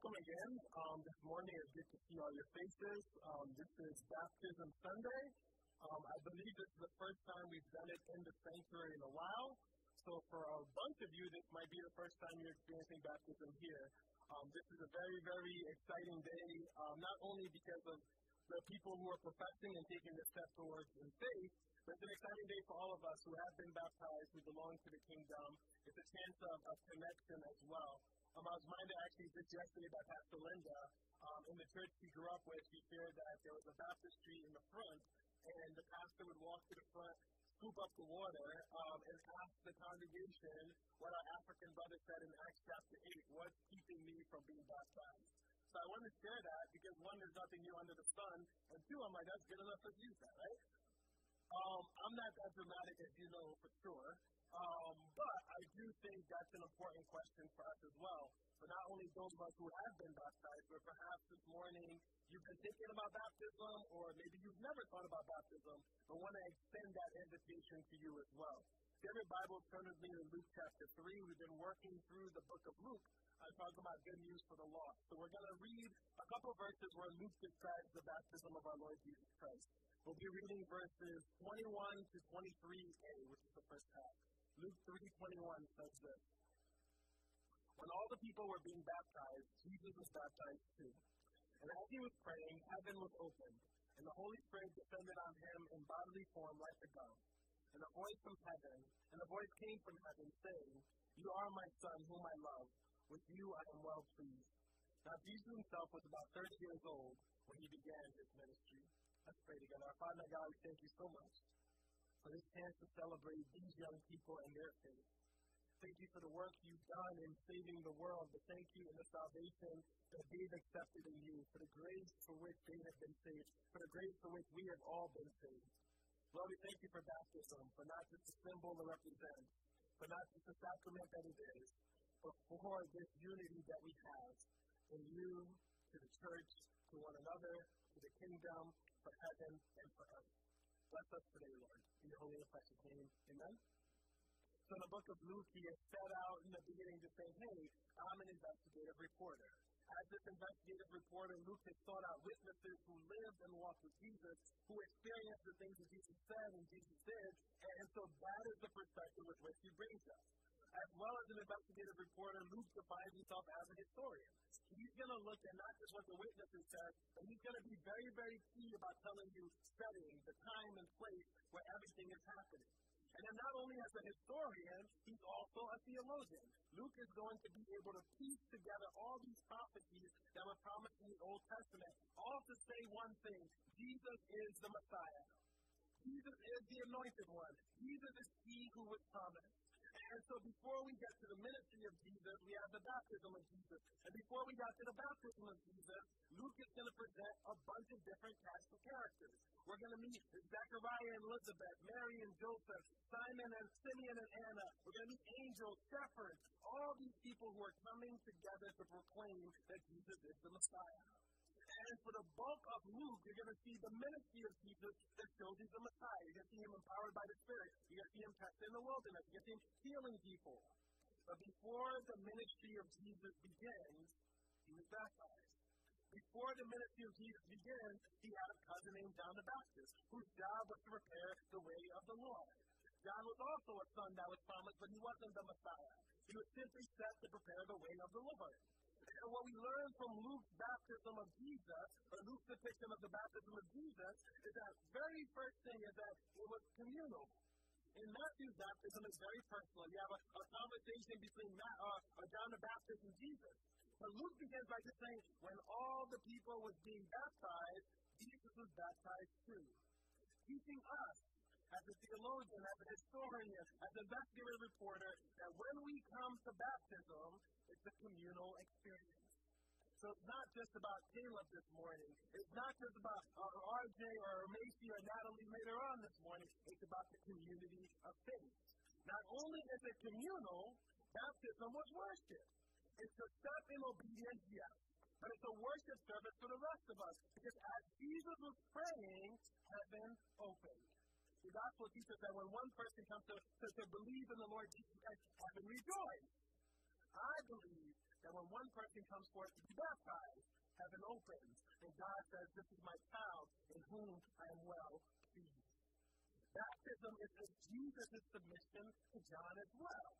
welcome again. Um, this morning it's good to see all your faces. Um, this is Baptism Sunday. Um, I believe this is the first time we've done it in the sanctuary in a while. So for a bunch of you, this might be the first time you're experiencing baptism here. Um, this is a very, very exciting day, um, not only because of the people who are professing and taking the step towards in faith, but it's an exciting day for all of us who have been baptized, who belong to the kingdom. It's a chance of, of connection as well. Um, I was reminded actually just yesterday by Pastor Linda. Um, in the church she grew up with, she shared that there was a baptistry in the front, and the pastor would walk to the front, scoop up the water, um, and ask the congregation what our African brother said in Acts chapter 8 what's keeping me from being baptized? So I wanted to share that because one, there's nothing new under the sun, and two, I'm like, that's good enough to use that, right? Um, I'm not that dramatic as you know for sure. Um, but I do think that's an important question for us as well. For not only those of us who have been baptized, but perhaps this morning you've been thinking about baptism, or maybe you've never thought about baptism, but want to extend that invitation to you as well. Every Bible, turn with me to Luke chapter 3. We've been working through the book of Luke, uh, talking about good news for the lost. So we're going to read a couple verses where Luke describes the baptism of our Lord Jesus Christ. We'll be reading verses 21 to 23a, which is the first half. Luke 3.21 says this. When all the people were being baptized, Jesus was baptized too. And as he was praying, heaven was opened, and the Holy Spirit descended on him in bodily form like a dove. And a voice from heaven, and a voice came from heaven, saying, You are my son, whom I love. With you I am well pleased. Now Jesus himself was about 30 years old when he began his ministry. Let's pray together. Our Father God, we thank you so much for this chance to celebrate these young people and their faith. Thank you for the work you've done in saving the world, but thank you in the salvation that they've accepted in you, for the grace for which they have been saved, for the grace for which we have all been saved. Lord, we thank you for baptism, for not just a symbol to represent, for not just a sacrament that it is, but for this unity that we have in you, to the church, to one another, to the kingdom, for heaven, and for earth. Bless us today, Lord. In your holy and precious name. Amen. So in the book of Luke, he has set out in the beginning to say, hey, I'm an investigative reporter. As this investigative reporter, Luke has sought out witnesses who lived and walked with Jesus, who experienced the things that Jesus said and Jesus did, and so that is the perspective with which he brings us. As well as an investigative reporter, Luke defines himself as a historian. He's going to look at not just what the witnesses said, but he's going to be very, very key about telling you setting, the time and place where everything is happening. And then not only as a historian, he's also a theologian. Luke is going to be able to piece together all these prophecies that were promised in the Old Testament, all to say one thing Jesus is the Messiah. Jesus is the anointed one. Jesus is he who was promised. And so before we get to the ministry of Jesus, we have the baptism of Jesus. And before we got to the baptism of Jesus, Luke is going to present a bunch of different cast of characters. We're going to meet Zechariah and Elizabeth, Mary and Joseph, Simon and Simeon and Anna. We're going to meet angels, shepherds, all these people who are coming together to proclaim that Jesus is the Messiah. And for the bulk of Luke, you're going to see the ministry of Jesus that shows he's the Messiah. You're going to see him empowered by the Spirit. You're going to see him tested in the wilderness. You're going to see him healing people. But before the ministry of Jesus begins, he was baptized. Before the ministry of Jesus begins, he had a cousin named John the Baptist, whose job was to prepare the way of the Lord. John was also a son that was promised, but he wasn't the Messiah. He was simply set to prepare the way of the Lord. And what we learn from Luke's baptism of Jesus, or Luke's depiction of the baptism of Jesus, is that very first thing is that it was communal. In Matthew's baptism, it's very personal. You have a, a conversation between Matt, uh, John the Baptist and Jesus. But Luke begins by just saying, when all the people was being baptized, Jesus was baptized too. Teaching us, as a theologian, as a historian, as a investigative reporter, that when we come to baptism, it's a communal experience. So it's not just about Caleb this morning. It's not just about uh, RJ or Macy or Natalie later on this morning. It's about the community of faith. Not only is it communal, baptism was worship. It's a step in obedience, yes. But it's a worship service for the rest of us. Because as Jesus was praying, heaven opened. The gospel teaches that when one person comes to, to, to believe in the Lord Jesus Christ, heaven rejoiced. I believe that when one person comes forth to be baptized, heaven opens, and God says, This is my child in whom I am well pleased. Baptism is Jesus' submission to John as well.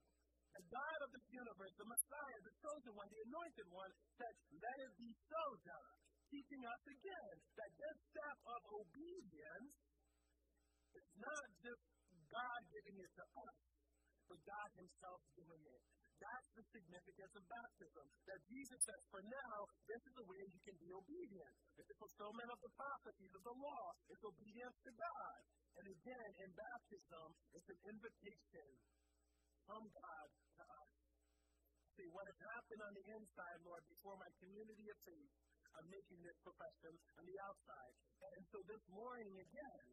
The God of the universe, the Messiah, the chosen one, the anointed one, said, Let it be so, John, teaching us again that this step of obedience is not just God giving it to us, but God Himself doing it. That's the significance of baptism. That Jesus says, for now, this is the way you can be obedient. It's the fulfillment of the prophecies of the law. It's obedience to God. And again, in baptism, it's an invitation from God to us. See, what has happened on the inside, Lord, before my community of faith, I'm making this profession on the outside. And so this morning, again,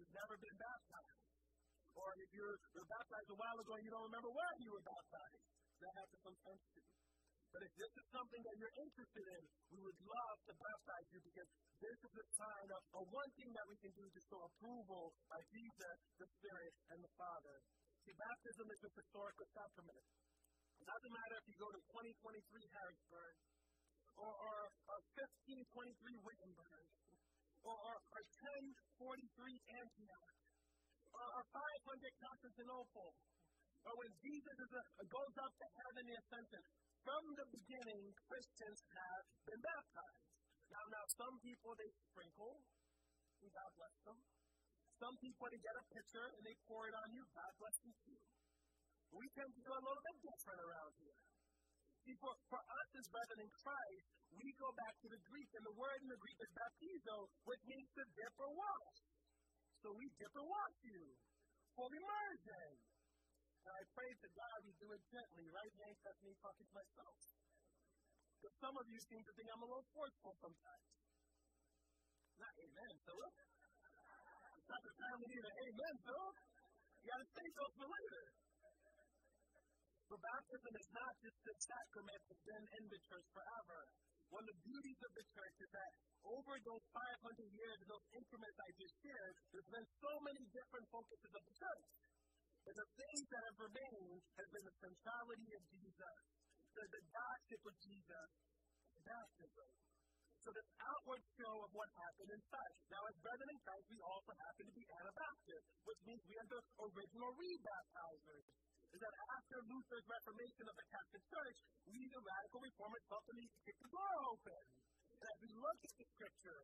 you've never been baptized, or if you're, you're baptized a while ago and you don't remember where you were baptized, that happens sometimes too. But if this is something that you're interested in, we would love to baptize you because this is a sign of, of one thing that we can do to show approval by Jesus, the Spirit, and the Father. See, baptism is a historical sacrament. It doesn't matter if you go to 2023 Harrisburg, or, or, or 1523 Wittenberg, or, or, or 1043 Antioch, or, or 500 Constantinople, or when Jesus a, uh, goes up to heaven in ascension. From the beginning, Christians have been baptized. Now, now, some people they sprinkle, and God bless them. Some people they get a pitcher and they pour it on you. God bless you too. We tend to do a little bit different around here. See, for, for us as brethren in Christ, we go back to the Greek, and the word in the Greek is baptizo, which means to dip or wash. So we dip or wash you for immersion. And I pray to God we do it gently, right? You ain't me talking to myself. Because some of you seem to think I'm a little forceful sometimes. Not amen, Philip. It's not the time we need an amen, Philip. You gotta say so for later. But baptism is not just a sacrament that's been in the church forever. One of the beauties of the church is that over those 500 years, those increments I just shared, there's been so many different focuses of the church. But the things that have remained has been the centrality of Jesus, the, the Godship of Jesus, baptism. So this outward show of what happened inside. Now, as brethren in Christ, we also happen to be Anabaptists, which means we are the original rebaptizers is that after Luther's reformation of the Catholic Church, we, the radical reformers, felt the need to kick the door open. And as we look at the scripture,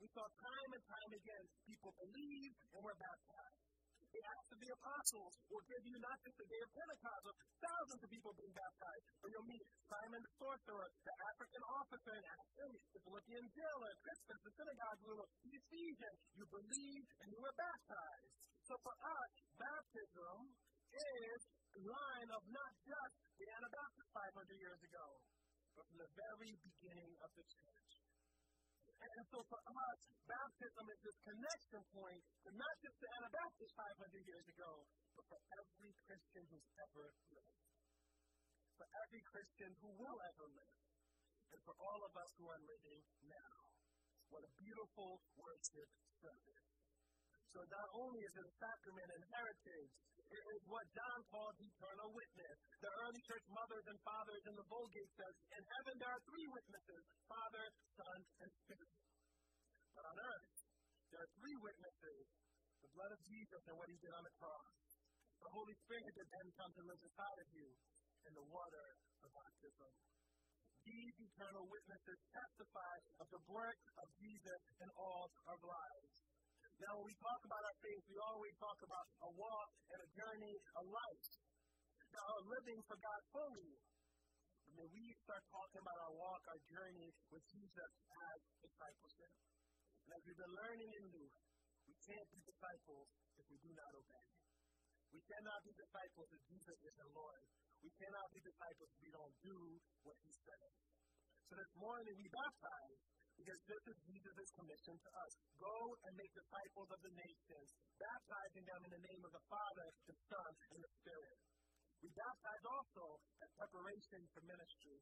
we saw time and time again people believe and were baptized. The Acts of the Apostles will give you not just the day of Pentecost of thousands of people being baptized, but you'll meet Simon the sorcerer, the African officer in Acts 8, the Philippian jailer, Crispus, the synagogue ruler, the Ephesian. You believed and you were baptized. So for us, baptism is line of not just the Anabaptists 500 years ago, but from the very beginning of the church. And so for us, baptism is this connection point to not just the Anabaptists 500 years ago, but for every Christian who's ever lived. For every Christian who will ever live. And for all of us who are living now. What a beautiful worship service. So not only is it a sacrament and heritage, it is what John called eternal witness. The early church mothers and fathers in the Vulgate says, in heaven there are three witnesses, Father, Son, and Spirit. But on earth, there are three witnesses, the blood of Jesus and what he did on the cross. The Holy Spirit that then comes and lives inside of you, and the water of baptism. These eternal witnesses testify of the work of Jesus in all our lives. Now, when we talk about our faith, we always talk about a walk and a journey, a life. Now, living for God fully. And then we start talking about our walk, our journey with Jesus as discipleship. And as we've been learning in Luke, we can't be disciples if we do not obey. We cannot be disciples if Jesus is the Lord. We cannot be disciples if we don't do what he says. So this morning we baptize because this is Jesus' commission to us. Go and make disciples of the nations, baptizing them in the name of the Father, the Son, and the Spirit. We baptize also as preparation for ministry.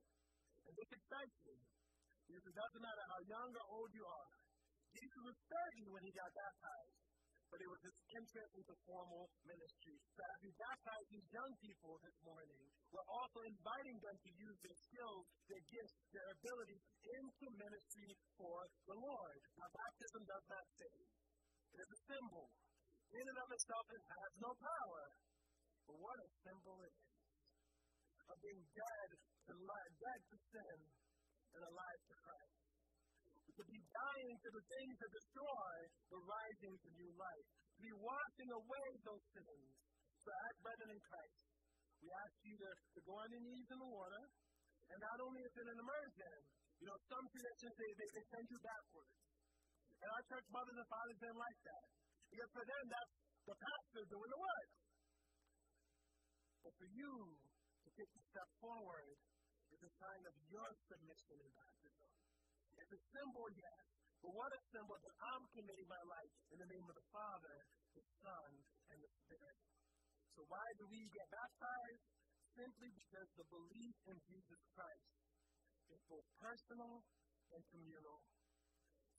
And this excites me because it doesn't matter how young or old you are. Jesus was 30 when he got baptized, but it was his entrance into formal ministry. These young people this morning, we're also also inviting them to use their skills, their gifts, their abilities into ministry for the Lord. Now, baptism does not save. It is a symbol. In and of itself, it has no power. But what a symbol it is of being dead to life, dead to sin, and alive to Christ. To be dying to the things that destroy, but rising to new life. To be washing away those sins. As brethren in Christ, we ask you to, to go on your knees in the water, and not only is it an immersion, you know, some traditions, they, they, they send you backwards. And our church mothers and fathers didn't like that. Because for them, that's the pastor doing the work. But for you to take a step forward is a sign of your submission in baptism. It's a symbol, yes, but what a symbol that I'm committing my life in the name of the Father, the Son, and the Spirit. So why do we get baptized? Simply because the belief in Jesus Christ is both personal and communal.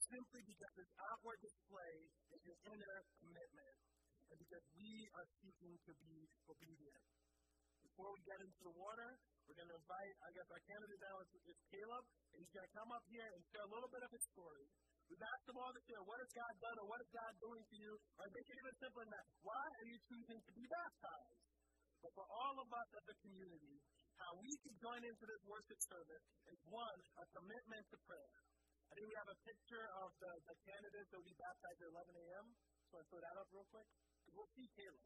Simply because its outward display is an inner commitment. And because we are seeking to be obedient. Before we get into the water, we're going to invite, I guess, our candidate now is, is Caleb, and he's going to come up here and share a little bit of his story. We've asked them all to share what has God done or what is God doing to you, or make it even simpler than that. Why are you choosing to be baptized? But for all of us as a community, how we can join into this worship service is one, a commitment to prayer. I think we have a picture of the, the candidates that will be baptized at 11 a.m. So I throw that up real quick. Because we'll see Caleb.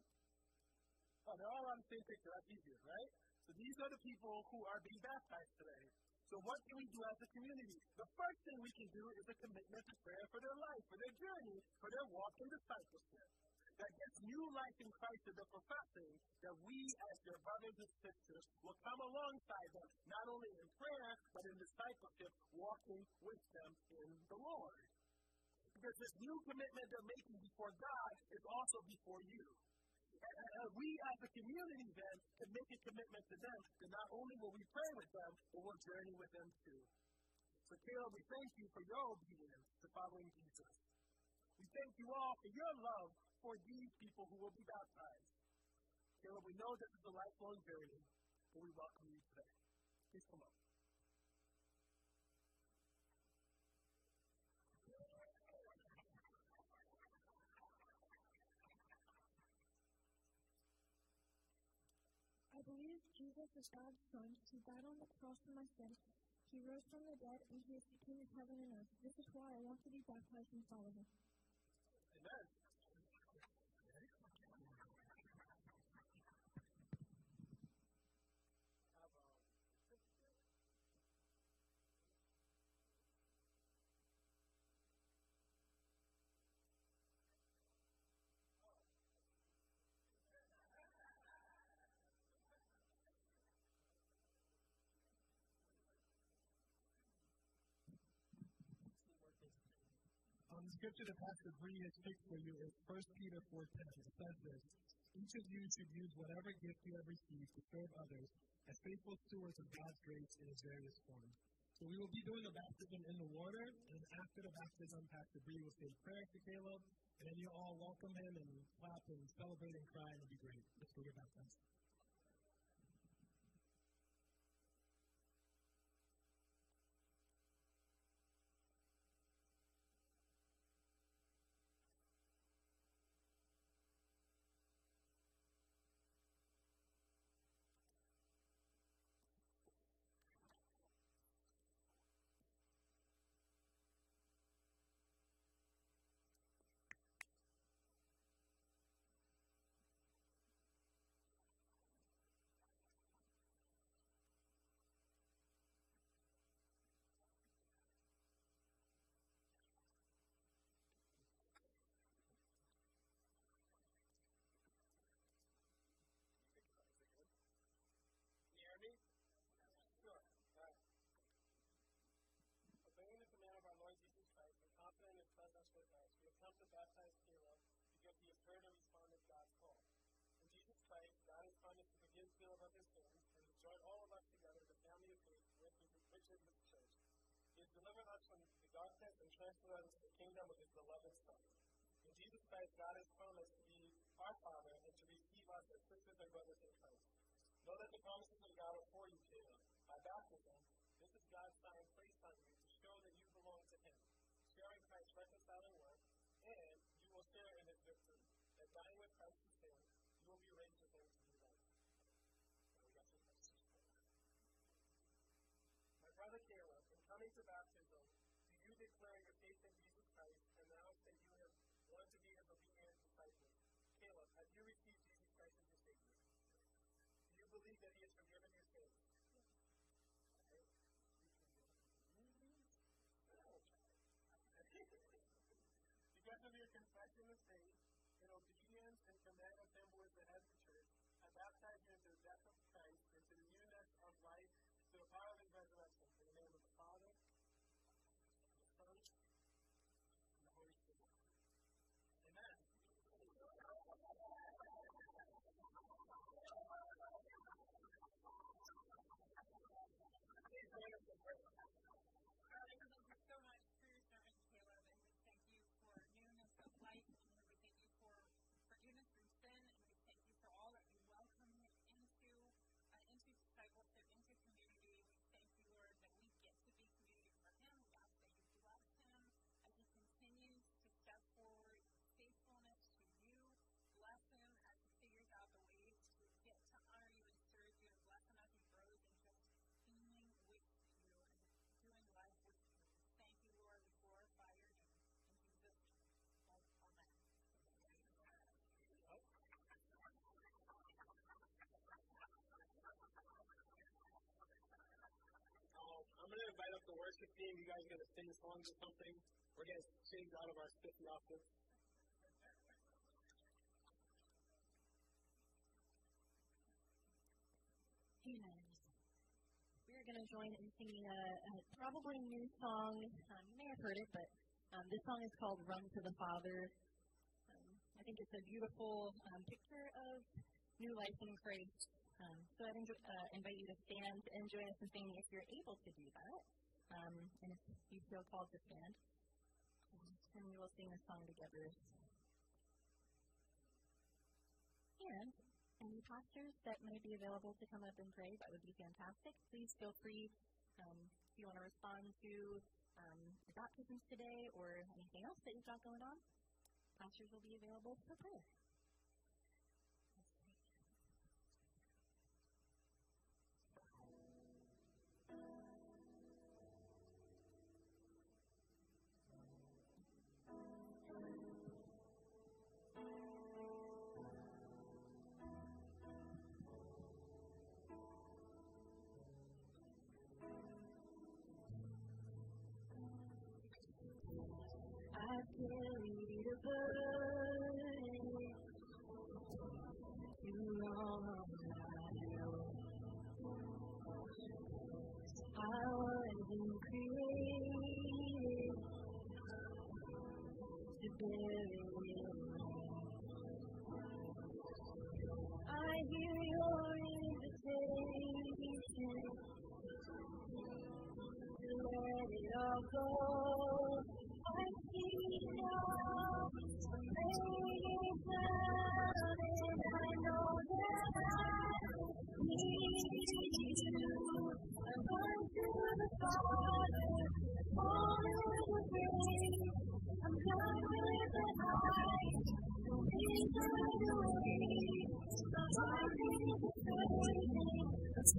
Oh, they're all on the same picture. That's easier, right? So these are the people who are being baptized today. So what can we do as a community? The first thing we can do is a commitment to prayer for their life, for their journey, for their walk in discipleship. That gets new life in Christ to the professing that we as their brothers and sisters will come alongside them, not only in prayer, but in discipleship, walking with them in the Lord. Because this new commitment they're making before God is also before you. And we as a community then can make a commitment to them that not only will we pray with them, but we'll journey with them too. So Caleb, we thank you for your obedience to following Jesus. We thank you all for your love for these people who will be baptized. Caleb, we know this is a lifelong journey, but we welcome you today. Please come up. Believe Jesus is God's Son. He died on the cross for my sins. He rose from the dead, and he is the King of heaven and earth. This is why I want to be baptized and follow him. Amen. The scripture that Pastor Bree has picked for you is 1 Peter 4.10. It says this, Each of you should use whatever gift you have received to serve others as faithful stewards of God's grace in its various forms. So we will be doing a baptism in the water, and after the baptism, Pastor Bree will say prayer for Caleb, and then you all welcome him and clap and celebrate and cry, and it'll be great. Let's go get baptized. Come to baptize Caleb because he has heard and responded God's call. In Jesus Christ, God has promised to forgive Caleb of his sins and to join all of us together in the family of faith which is his church. He has delivered us from the darkness and transferred us to the kingdom of his beloved Son. In Jesus Christ, God has promised to be our Father and to receive us as sisters and brothers in Christ. Know that the promises of God dying with Christ to sin, you will be raised with him to new life. Now we got some questions. My brother Caleb, in coming to baptism, do you declare your faith in Jesus Christ and announce that you have wanted to be his obedient disciple? Caleb, have you received Jesus Christ as your Savior? Do you believe that he has forgiven your sins? Because of your confession of faith, him who is the head of the church, I baptize you into the death of Christ, into the newness of life, to the power of his resurrection. In the name of the Father, the Son, and the Holy Spirit. Amen. Please join us in prayer. Father, we thank you so much for your servant Caleb, and we thank you for newness of life, and Lord, we thank you for forgiveness from sin, and we thank you for all that you welcome him into, uh, into discipleship, into community. We thank you, Lord, that we get to be community for him. We ask that you bless him as he continues to step forward, faithfulness to you. Bless him as he figures out the ways to get to honor you and serve you, and bless him as he grows in just being with you and doing life with you. Thank you, Lord. We glorify your name. In Jesus' name. Amen. Um, I'm going to invite up the worship team. You guys going to sing songs or something. We're going to change out of our spiffy outfits. Amen. We are going to join in singing a, a probably new song. Um, you may have heard it, but um, this song is called Run to the Father. Um, I think it's a beautiful um, picture of new life in Christ. Um, so I'd enjoy, uh, invite you to stand and join us in singing if you're able to do that. Um, and if you feel called to stand. And we will sing this song together. And any pastors that may be available to come up and pray, that would be fantastic. Please feel free um, if you want to respond to um, the baptisms today or anything else that you've got going on. Pastors will be available for prayer.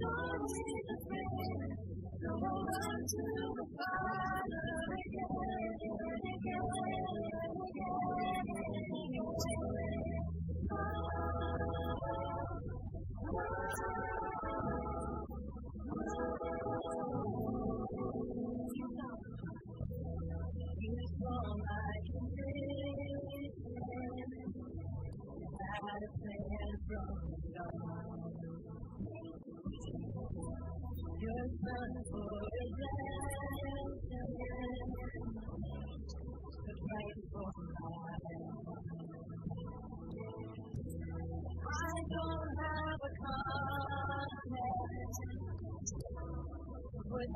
Storm is afraid. I run to the Father for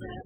that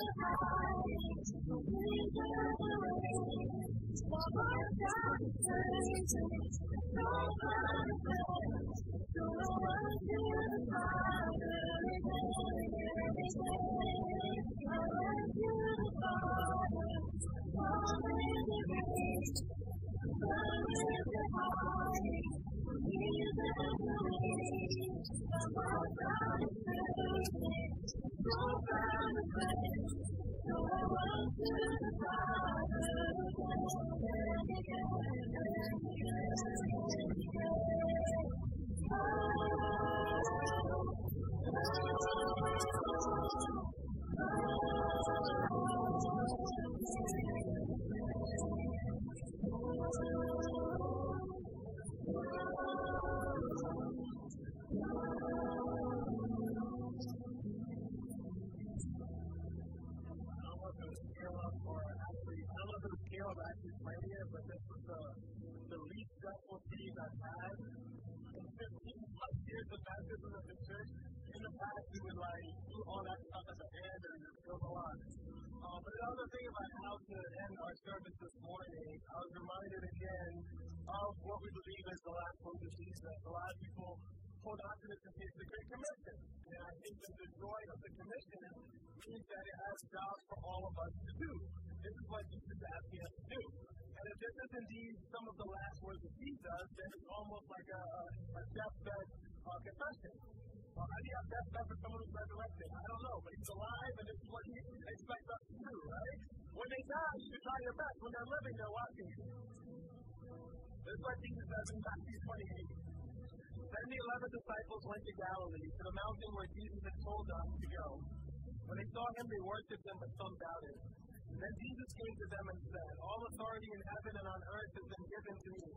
need you. Has jobs for all of us to do. This is what Jesus is asking us to do. And if this is indeed some of the last words of Jesus, then it's almost like a, a, a deathbed uh, confession. Uh, how do you have deathbed for someone who's resurrected? I don't know, but he's alive, and this is what he expects us to do, right? When they die, you should try your best. When they're living, they're watching you. This is what Jesus says in Matthew 28. Then the eleven disciples went to Galilee, to the mountain where Jesus had told them to go. When they saw him, they worshipped him, but some doubted. And then Jesus came to them and said, All authority in heaven and on earth has been given to me.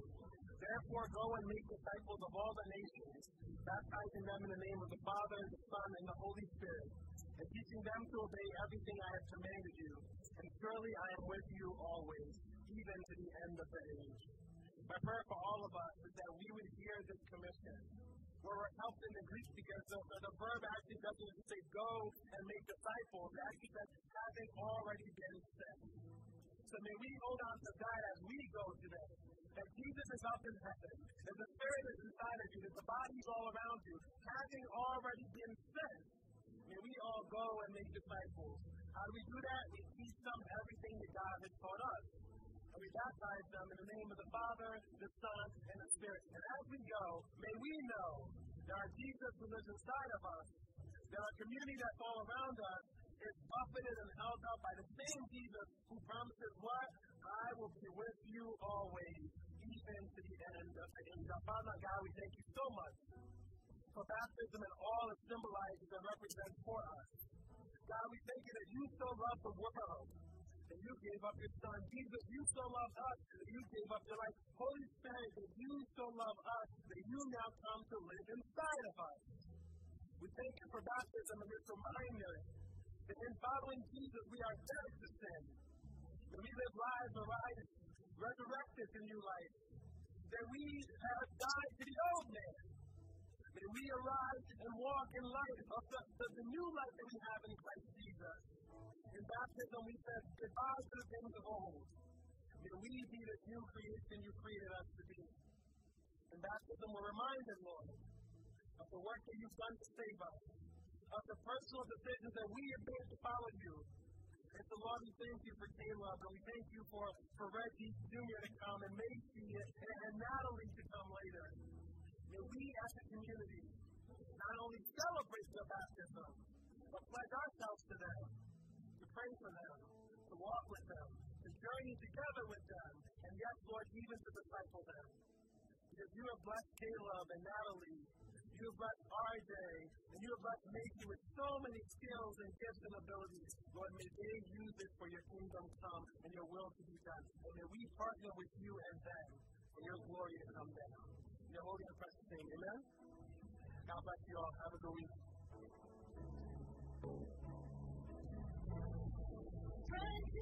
Therefore, go and make disciples of all the nations, baptizing them in the name of the Father, the Son, and the Holy Spirit, and teaching them to obey everything I have commanded you. And surely I am with you always, even to the end of the age. My prayer for all of us is that we would hear this commission. Where we're helped in the Greek because the, the verb actually doesn't say go and make disciples, says having already been sent. So may we hold on to that as we go today. That Jesus is up in heaven, that the Spirit is inside of you, that the body is all around you, having already been sent. May we all go and make disciples. How do we do that? We teach them everything that God has taught us and we baptize them in the name of the Father, the Son, and the Spirit. And as we go, may we know that our Jesus who lives inside of us, that our community that's all around us is buffeted and held up by the same Jesus who promises what? I will be with you always, even to the end of the age. Father God, we thank you so much for baptism and all it symbolizes and represents for us. God, we thank you that you so love the world that you gave up your son. Jesus, you so love us that you gave up your life. Holy Spirit, that you so love us that you now come to live inside of us. We thank you for baptism and this reminder that in following Jesus we are dead to sin. That we live lives arise, resurrected to new life. That we have died to the old man. That we arise and walk in light of the, the, the new life that we have in Christ Jesus. In baptism, we said goodbye to the things of old. May we be the new creation you created us to be. In baptism, we're reminded, Lord, of the work that you've done to save us, of the personal decisions that we have made to follow you. And so, Lord, we thank you for Caleb, and we thank you for, for Reggie Jr. to come, and Macy, and, and Natalie to come later. May we as a community not only celebrate their baptism, but pledge ourselves to them, to pray for them, to walk with them, to journey together with them, and yes, Lord, even to disciple them. Because you have blessed Caleb and Natalie you have blessed RJ, and you have blessed Macy with so many skills and gifts and abilities. Lord, may they use it for your kingdom come and your will to be done. And may we partner with you and them for your glory to come down. In your holy and precious name, amen? God bless you all. Have a good week. Praise.